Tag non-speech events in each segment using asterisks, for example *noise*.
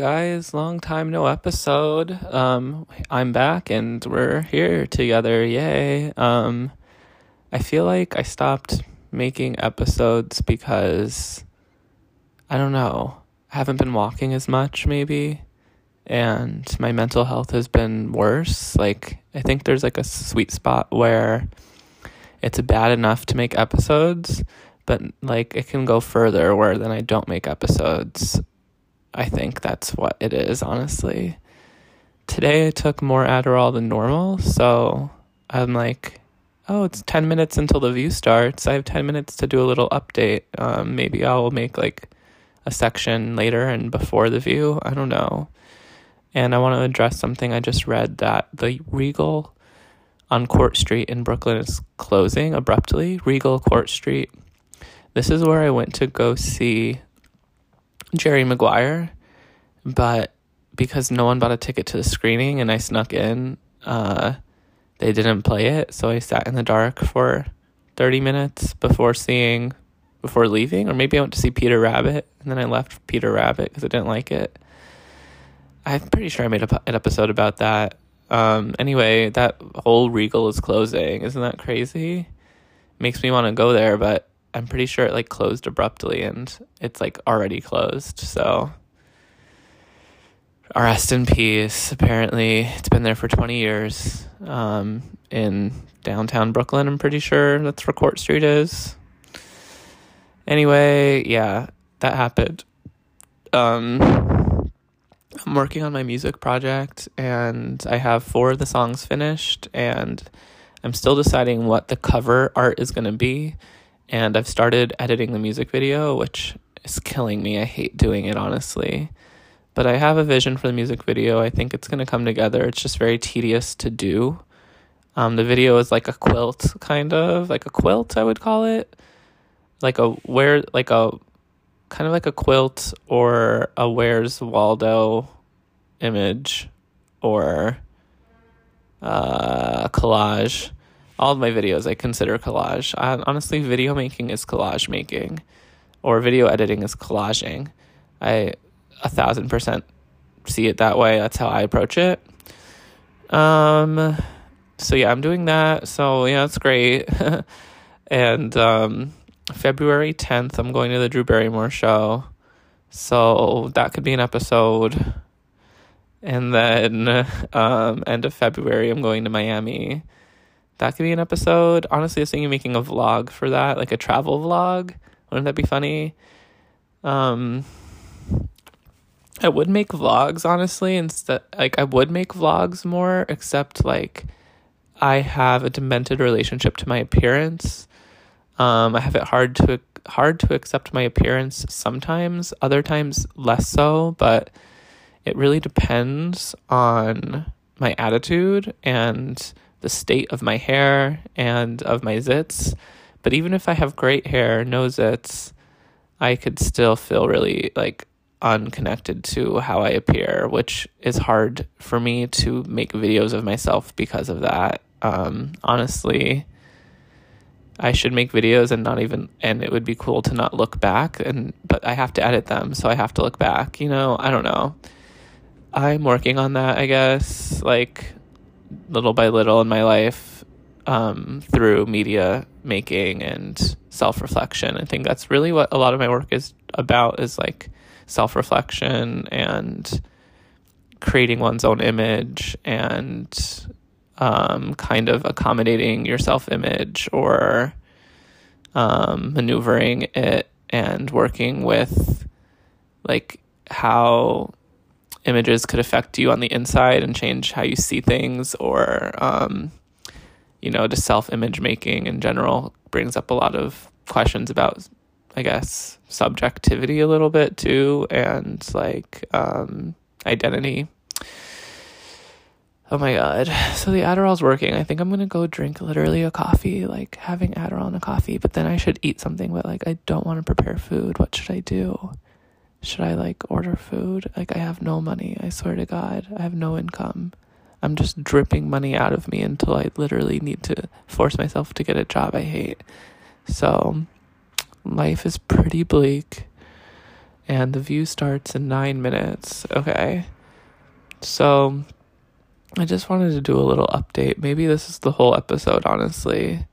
guys, long time no episode. Um, I'm back and we're here together. Yay. Um, I feel like I stopped making episodes because I don't know. I haven't been walking as much, maybe, and my mental health has been worse. Like, I think there's like a sweet spot where it's bad enough to make episodes, but like it can go further where then I don't make episodes. I think that's what it is, honestly. Today I took more Adderall than normal, so I'm like, oh, it's 10 minutes until the view starts. I have 10 minutes to do a little update. Um, maybe I'll make like a section later and before the view. I don't know. And I want to address something I just read that the Regal on Court Street in Brooklyn is closing abruptly. Regal Court Street. This is where I went to go see Jerry Maguire, but because no one bought a ticket to the screening and I snuck in, uh, they didn't play it. So I sat in the dark for 30 minutes before seeing, before leaving. Or maybe I went to see Peter Rabbit and then I left Peter Rabbit because I didn't like it. I'm pretty sure I made a, an episode about that. Um, anyway, that whole Regal is closing. Isn't that crazy? Makes me want to go there, but I'm pretty sure it like closed abruptly and it's like already closed. So rest in peace. Apparently, it's been there for 20 years um, in downtown Brooklyn. I'm pretty sure that's where Court Street is. Anyway, yeah, that happened. Um, I'm working on my music project and I have four of the songs finished and I'm still deciding what the cover art is going to be and I've started editing the music video, which is killing me. I hate doing it, honestly. But I have a vision for the music video. I think it's going to come together. It's just very tedious to do. Um, the video is like a quilt, kind of like a quilt, I would call it, like a where, like a kind of like a quilt or a Where's Waldo image or uh, collage all of my videos I consider collage. I, honestly, video making is collage making, or video editing is collaging. I a thousand percent see it that way. That's how I approach it. Um, so yeah, I'm doing that. So yeah, it's great. *laughs* and um, February 10th, I'm going to the Drew Barrymore show. So that could be an episode. And then *laughs* um, end of February, I'm going to Miami that could be an episode. Honestly, I was thinking making a vlog for that, like a travel vlog. Wouldn't that be funny? Um, I would make vlogs honestly instead. Like I would make vlogs more, except like I have a demented relationship to my appearance. Um, I have it hard to hard to accept my appearance sometimes. Other times less so, but it really depends on my attitude and the state of my hair and of my zits. But even if I have great hair, no zits, I could still feel really like unconnected to how I appear, which is hard for me to make videos of myself because of that. Um, honestly, I should make videos and not even, and it would be cool to not look back. And but I have to edit them, so I have to look back. You know, I don't know. I'm working on that. I guess like little by little in my life um, through media making and self reflection. I think that's really what a lot of my work is about is like self reflection and creating one's own image and um, kind of accommodating your self image or um, maneuvering it and working with like how images could affect you on the inside and change how you see things or um, you know just self-image making in general brings up a lot of questions about i guess subjectivity a little bit too and like um, identity. Oh my god. So the adderall's working. I think i'm gonna go drink literally a coffee like having adderall and a coffee but then i should eat something but like i don't want to prepare food. What should i do should I like order food? Like, I have no money. I swear to God, I have no income. I'm just dripping money out of me until I literally need to force myself to get a job I hate. So, life is pretty bleak. and the view starts in nine minutes. Okay. So I just wanted to do a little update. Maybe this is the whole episode, honestly.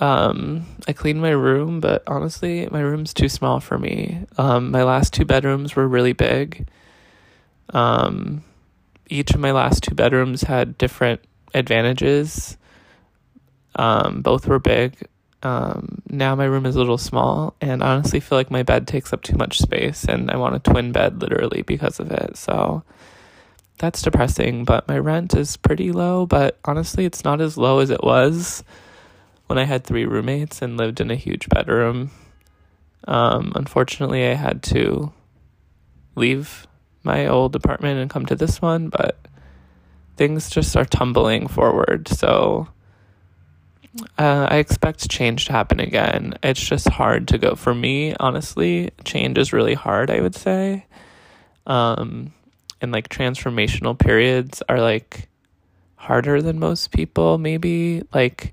Um, I cleaned my room, but honestly, my room's too small for me. Um, my last two bedrooms were really big. Um, each of my last two bedrooms had different advantages. Um, both were big. Um, now my room is a little small, and honestly feel like my bed takes up too much space, and I want a twin bed literally because of it. So that's depressing. But my rent is pretty low, but honestly, it's not as low as it was when I had three roommates and lived in a huge bedroom. Um, unfortunately, I had to leave my old apartment and come to this one, but things just are tumbling forward. So uh, I expect change to happen again. It's just hard to go. For me, honestly, change is really hard, I would say. Um, and like transformational periods are like harder than most people, maybe. Like,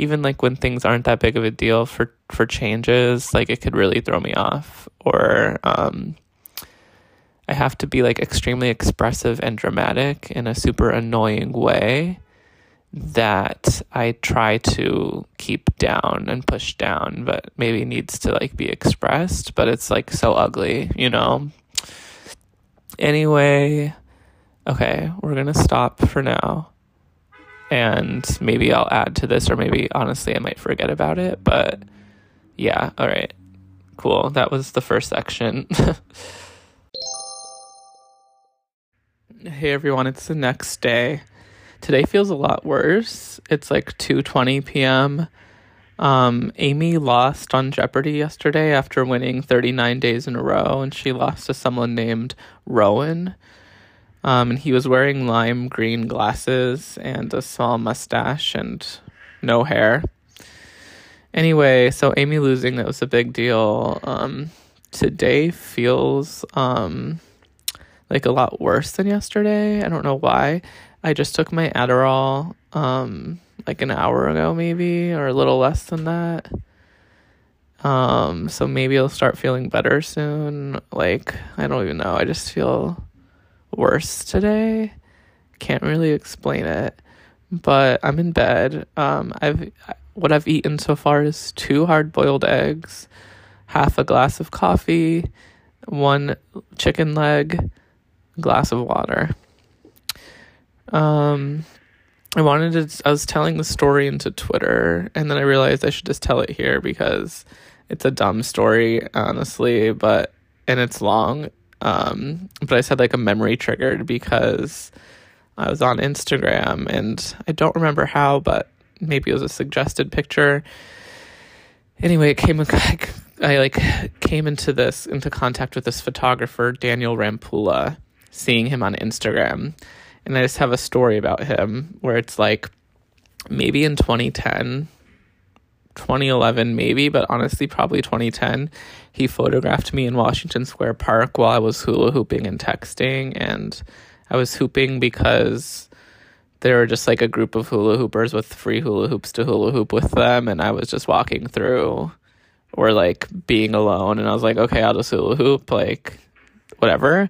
even like when things aren't that big of a deal for for changes, like it could really throw me off. Or um, I have to be like extremely expressive and dramatic in a super annoying way that I try to keep down and push down, but maybe needs to like be expressed, but it's like so ugly, you know? Anyway, okay, we're gonna stop for now. And maybe I'll add to this, or maybe honestly I might forget about it, but yeah, all right, cool. That was the first section. *laughs* hey everyone, it's the next day. Today feels a lot worse. It's like 2:20 p.m. Um, Amy lost on Jeopardy yesterday after winning 39 days in a row, and she lost to someone named Rowan. Um, and he was wearing lime green glasses and a small mustache and no hair. Anyway, so Amy losing, that was a big deal. Um, today feels um, like a lot worse than yesterday. I don't know why. I just took my Adderall um like an hour ago maybe or a little less than that. Um so maybe I'll start feeling better soon. Like I don't even know. I just feel worse today. Can't really explain it. But I'm in bed. Um I've what I've eaten so far is two hard-boiled eggs, half a glass of coffee, one chicken leg, glass of water. Um, I wanted to, I was telling the story into Twitter, and then I realized I should just tell it here because it's a dumb story, honestly, but, and it's long. Um, but I said like a memory triggered because I was on Instagram and I don't remember how, but maybe it was a suggested picture. Anyway, it came, *laughs* I like came into this, into contact with this photographer, Daniel Rampula, seeing him on Instagram and I just have a story about him where it's like maybe in 2010, 2011, maybe, but honestly, probably 2010, he photographed me in Washington Square Park while I was hula hooping and texting. And I was hooping because there were just like a group of hula hoopers with free hula hoops to hula hoop with them. And I was just walking through or like being alone. And I was like, okay, I'll just hula hoop, like whatever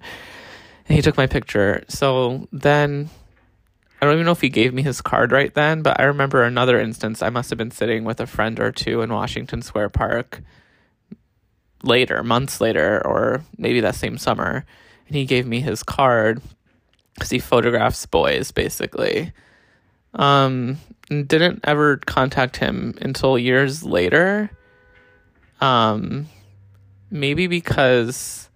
and he took my picture. So then I don't even know if he gave me his card right then, but I remember another instance. I must have been sitting with a friend or two in Washington Square Park later, months later, or maybe that same summer. And he gave me his card because he photographs boys, basically. Um, didn't ever contact him until years later. Um, maybe because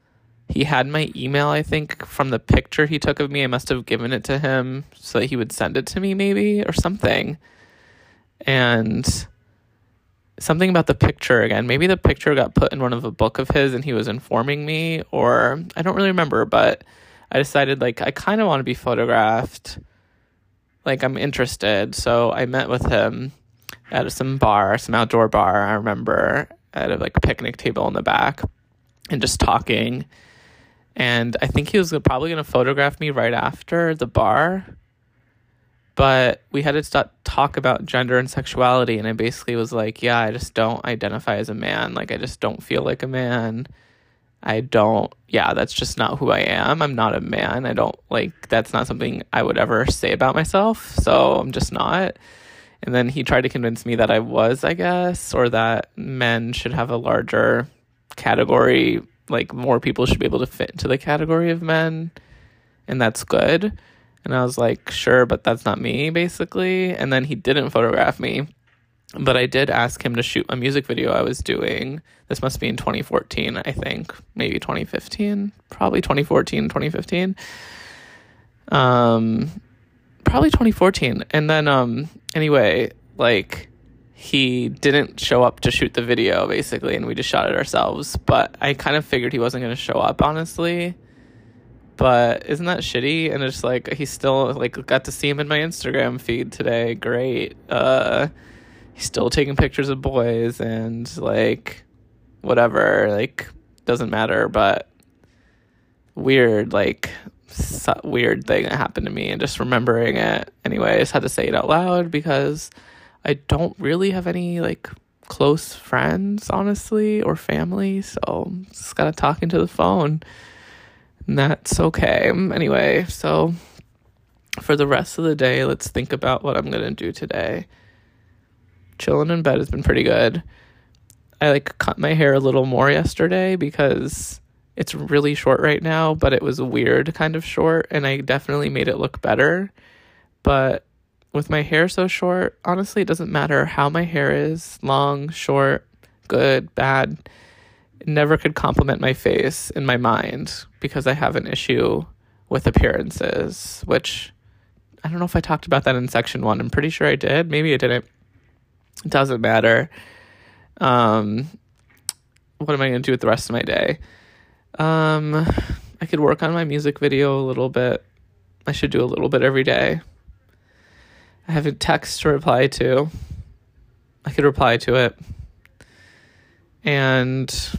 he had my email, I think, from the picture he took of me. I must have given it to him so that he would send it to me, maybe, or something. And something about the picture again. Maybe the picture got put in one of a book of his and he was informing me, or I don't really remember, but I decided, like, I kind of want to be photographed. Like, I'm interested. So I met with him at some bar, some outdoor bar, I remember, at a like picnic table in the back and just talking and I think he was probably going to photograph me right after the bar. But we had to start, talk about gender and sexuality, and I basically was like, "Yeah, I just don't identify as a man. Like, I just don't feel like a man, I don't, yeah, that's just not who I am. I'm not a man. I don't like, that's not something I would ever say about myself. So I'm just not. And then he tried to convince me that I was, I guess, or that men should have a larger category, like more people should be able to fit into the category of men. And that's good. And I was like, sure, but that's not me, basically. And then he didn't photograph me. But I did ask him to shoot a music video I was doing. This must be in 2014, I think. Maybe 2015. Probably 2014, 2015. Um, probably 2014. And then, um, anyway, like, he didn't show up to shoot the video, basically, and we just shot it ourselves. But I kind of figured he wasn't going to show up, honestly. But isn't that shitty? And it's like, he still, like, got to see him in my Instagram feed today. Great. Uh, he's still taking pictures of boys and like whatever like doesn't matter but weird like weird thing that happened to me and just remembering it anyway i just had to say it out loud because i don't really have any like close friends honestly or family so just gotta talk into the phone and that's okay anyway so for the rest of the day let's think about what i'm gonna do today chilling in bed has been pretty good. I like cut my hair a little more yesterday because it's really short right now, but it was weird kind of short and I definitely made it look better. But with my hair so short, honestly, it doesn't matter how my hair is long, short, good, bad. It never could compliment my face in my mind because I have an issue with appearances, which I don't know if I talked about that in section one. I'm pretty sure I did. Maybe I didn't. It doesn't matter. Um, what am I going to do with the rest of my day? Um, I could work on my music video a little bit. I should do a little bit every day. I have a text to reply to. I could reply to it. And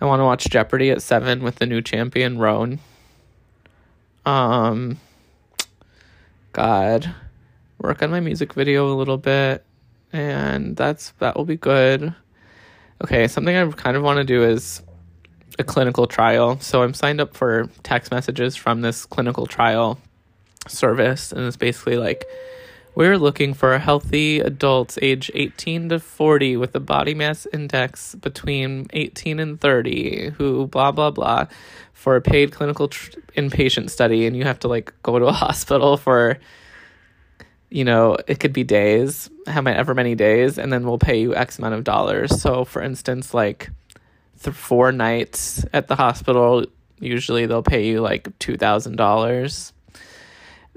I want to watch Jeopardy at 7 with the new champion, Rhone. Um, God work on my music video a little bit and that's that will be good. Okay, something I kind of want to do is a clinical trial. So I'm signed up for text messages from this clinical trial service and it's basically like we're looking for healthy adults age 18 to 40 with a body mass index between 18 and 30 who blah blah blah for a paid clinical tr- inpatient study and you have to like go to a *laughs* hospital for you know, it could be days, however many days, and then we'll pay you X amount of dollars. So, for instance, like th- four nights at the hospital, usually they'll pay you like $2,000.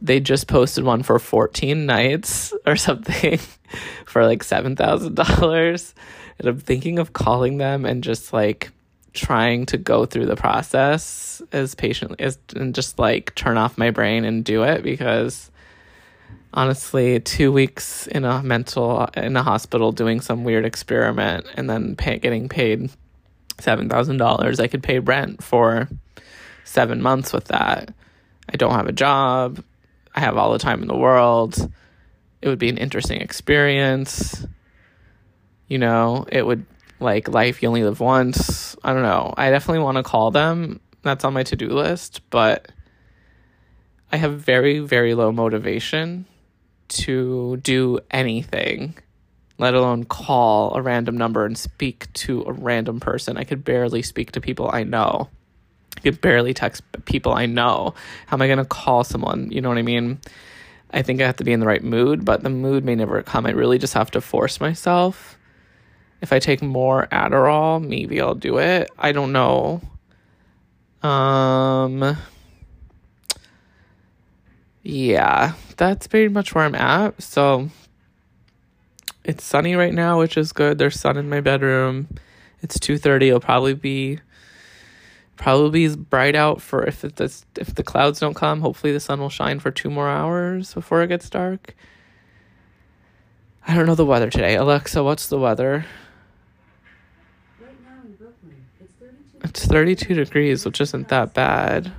They just posted one for 14 nights or something *laughs* for like $7,000. And I'm thinking of calling them and just like trying to go through the process as patiently as and just like turn off my brain and do it because honestly two weeks in a mental in a hospital doing some weird experiment and then pay, getting paid seven thousand dollars. I could pay rent for seven months with that. I don't have a job. I have all the time in the world. It would be an interesting experience. You know, it would like life you only live once. I don't know. I definitely want to call them. That's on my to do list, but I have very, very low motivation to do anything, let alone call a random number and speak to a random person. I could barely speak to people I know. Barely text people I know. How am I going to call someone? You know what I mean? I think I have to be in the right mood, but the mood may never come. I really just have to force myself. If I take more Adderall, maybe I'll do it. I don't know. Um yeah, that's pretty much where I'm at. So it's sunny right now, which is good. There's sun in my bedroom. It's 2:30. It'll probably be probably be bright out for if it does, if the clouds don't come. Hopefully the sun will shine for two more hours before it gets dark. I don't know the weather today. Alexa, what's the weather? Right now in Brooklyn, it's 32 It's 32 degrees, which isn't that bad.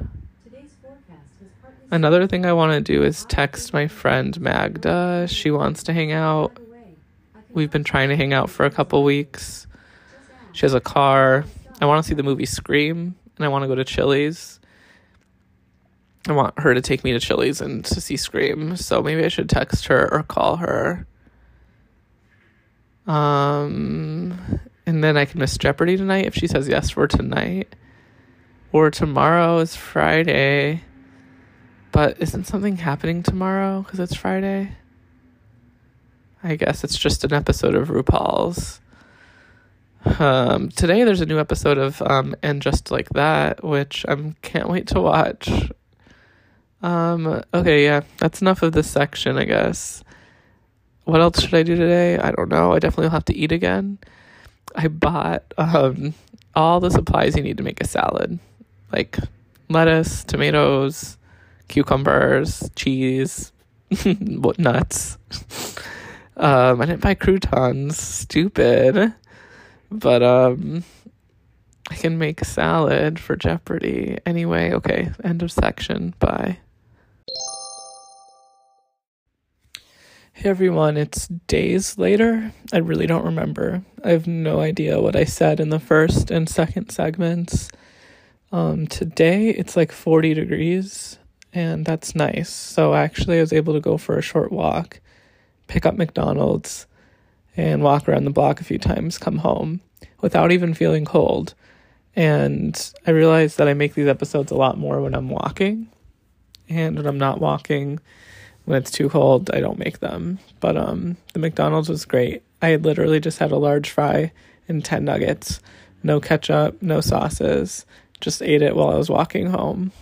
Another thing I want to do is text my friend Magda. She wants to hang out. We've been trying to hang out for a couple weeks. She has a car. I want to see the movie Scream, and I want to go to Chili's. I want her to take me to Chili's and to see Scream. So maybe I should text her or call her. Um, and then I can miss Jeopardy tonight if she says yes for tonight. Or tomorrow is Friday. But isn't something happening tomorrow because it's Friday? I guess it's just an episode of RuPaul's. Um, today there's a new episode of um, And Just Like That, which I can't wait to watch. Um, okay, yeah, that's enough of this section, I guess. What else should I do today? I don't know. I definitely will have to eat again. I bought um, all the supplies you need to make a salad like lettuce, tomatoes, cucumbers, cheese, *laughs* nuts. *laughs* Um, I didn't buy croutons. Stupid. But um, I can make salad for Jeopardy. Anyway, okay. End of section. Bye. Hey everyone, it's days later. I really don't remember. I have no idea what I said in the first and second segments. Um, today it's like 40 degrees, and that's nice. So actually, I was able to go for a short walk, pick up McDonald's, and walk around the block a few times, come home without even feeling cold. And I realized that I make these episodes a lot more when I'm walking. And when I'm not walking, when it's too cold, I don't make them. But um the McDonald's was great. I had literally just had a large fry and 10 nuggets, no ketchup, no sauces. Just ate it while I was walking home.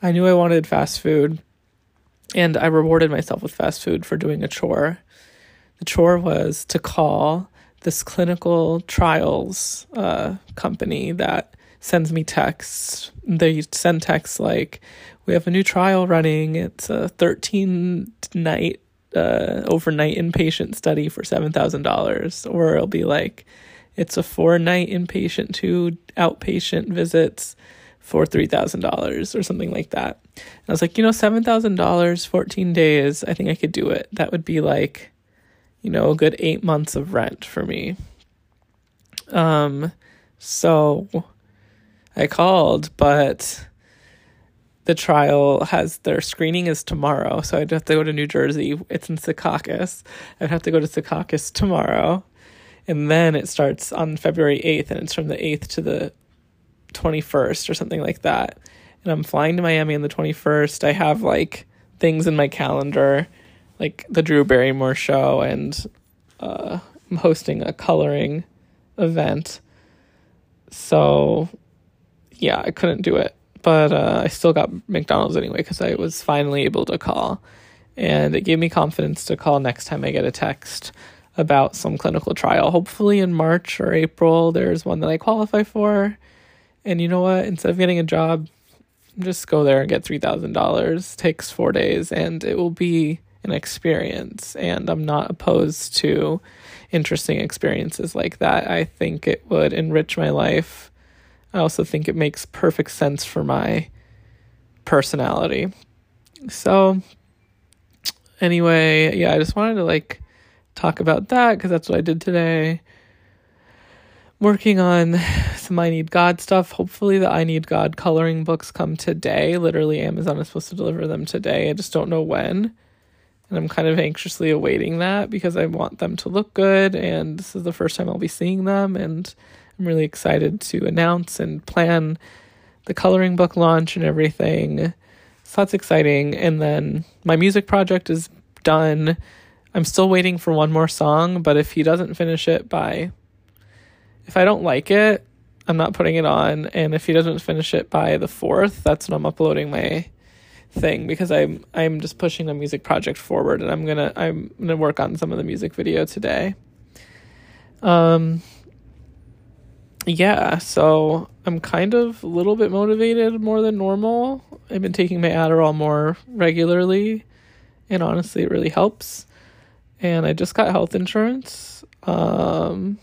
I knew I wanted fast food, and I rewarded myself with fast food for doing a chore. The chore was to call this clinical trials uh, company that sends me texts. They send texts like, "We have a new trial running. It's a 13 night uh, overnight inpatient study for seven thousand dollars," or it'll be like, "It's a four night inpatient, two outpatient visits." For three thousand dollars or something like that. And I was like, you know, seven thousand dollars, fourteen days. I think I could do it. That would be like you know, a good eight months of rent for me. Um, so I called, but the trial has their screening is tomorrow, so I'd have to go to New Jersey. It's in Secaucus. I'd have to go to Secaucus tomorrow, and then it starts on February eighth, and it's from the eighth to the twenty first or something like that. And I'm flying to Miami on the twenty first. I have like things in my calendar like the Drew Barrymore show, and uh, I'm hosting a coloring event. So, yeah, I couldn't do it, but uh, I still got McDonald's anyway because I was finally able to call, and it gave me confidence to call next time I get a text about some clinical trial. Hopefully, in March or April, there's one that I qualify for. And you know what? Instead of getting a job, just go there and get $3,000. Takes four days, and it will be an experience and I'm not opposed to interesting experiences like that. I think it would enrich my life. I also think it makes perfect sense for my personality. So anyway, yeah, I just wanted to like talk about that cuz that's what I did today. Working on some I Need God stuff. Hopefully, the I Need God coloring books come today. Literally, Amazon is supposed to deliver them today. I just don't know when. And I'm kind of anxiously awaiting that because I want them to look good. And this is the first time I'll be seeing them. And I'm really excited to announce and plan the coloring book launch and everything. So that's exciting. And then my music project is done. I'm still waiting for one more song, but if he doesn't finish it by, if I don't like it, I'm not putting it on. And if he doesn't finish it by the 4th, that's when I'm uploading my thing because I'm I'm just pushing the music project forward and I'm gonna I'm gonna work on some of the music video today. Um yeah, so I'm kind of a little bit motivated more than normal. I've been taking my Adderall more regularly and honestly it really helps. And I just got health insurance. Um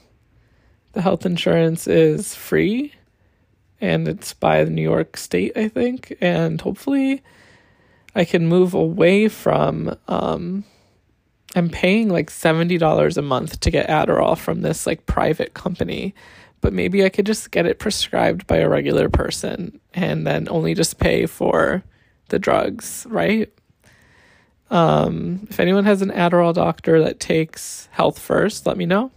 the health insurance is free and it's by the New York State, I think, and hopefully I can move away from um, I'm paying like $70 a month to get Adderall from this like private company, but maybe I could just get it prescribed by a regular person and then only just pay for the drugs, right? Um, if anyone has an Adderall doctor that takes Healthfirst, let me know.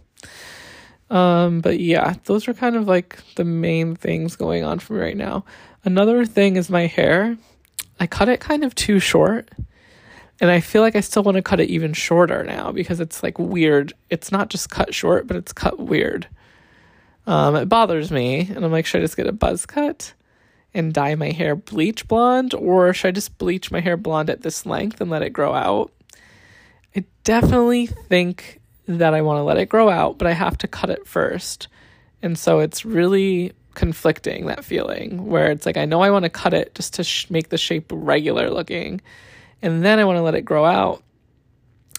Um, but yeah, those are kind of like the main things going on for me right now. Another thing is my hair. I cut it kind of too short. And I feel like I still want to cut it even shorter now because it's like weird. It's not just cut short, but it's cut weird. Um, it bothers me. And I'm like, should I just get a buzz cut and dye my hair bleach blonde? Or should I just bleach my hair blonde at this length and let it grow out? I definitely think that I want to let it grow out, but I have to cut it first. And so it's really conflicting that feeling where it's like I know I want to cut it just to sh- make the shape regular looking and then I want to let it grow out.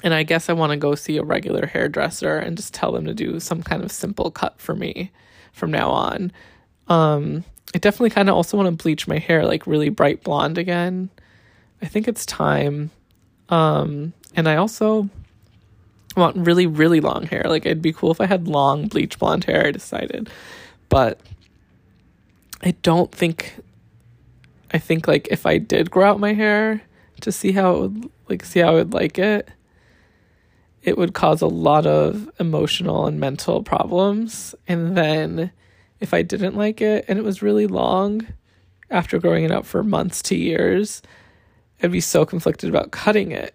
And I guess I want to go see a regular hairdresser and just tell them to do some kind of simple cut for me from now on. Um, I definitely kind of also want to bleach my hair like really bright blonde again. I think it's time. Um, and I also want really, really long hair. Like, it'd be cool if I had long bleach blonde hair, I decided. But I don't think, I think like if I did grow out my hair, to see how it would like see how I would like it, it would cause a lot of emotional and mental problems. And then if I didn't like it and it was really long after growing it out for months to years, I'd be so conflicted about cutting it.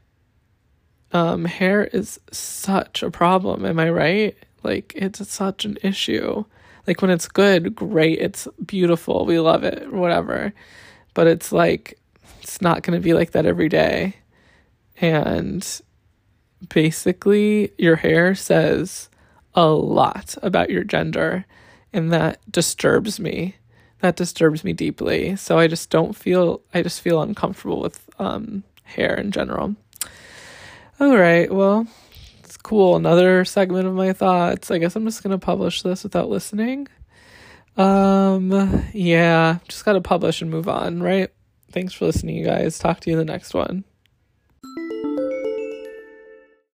Um, hair is such a problem, am I right? Like it's such an issue. Like when it's good, great, it's beautiful, we love it, whatever. But it's like it's not going to be like that every day. And basically, your hair says a lot about your gender, and that disturbs me. That disturbs me deeply. So I just don't feel, I just feel uncomfortable with um, hair in general. All right, well, cool. Another segment of my thoughts. I guess I'm just to publish this without listening. Um, yeah, just got to publish and move on, right? Thanks for listening, you guys. Talk to you in the next one.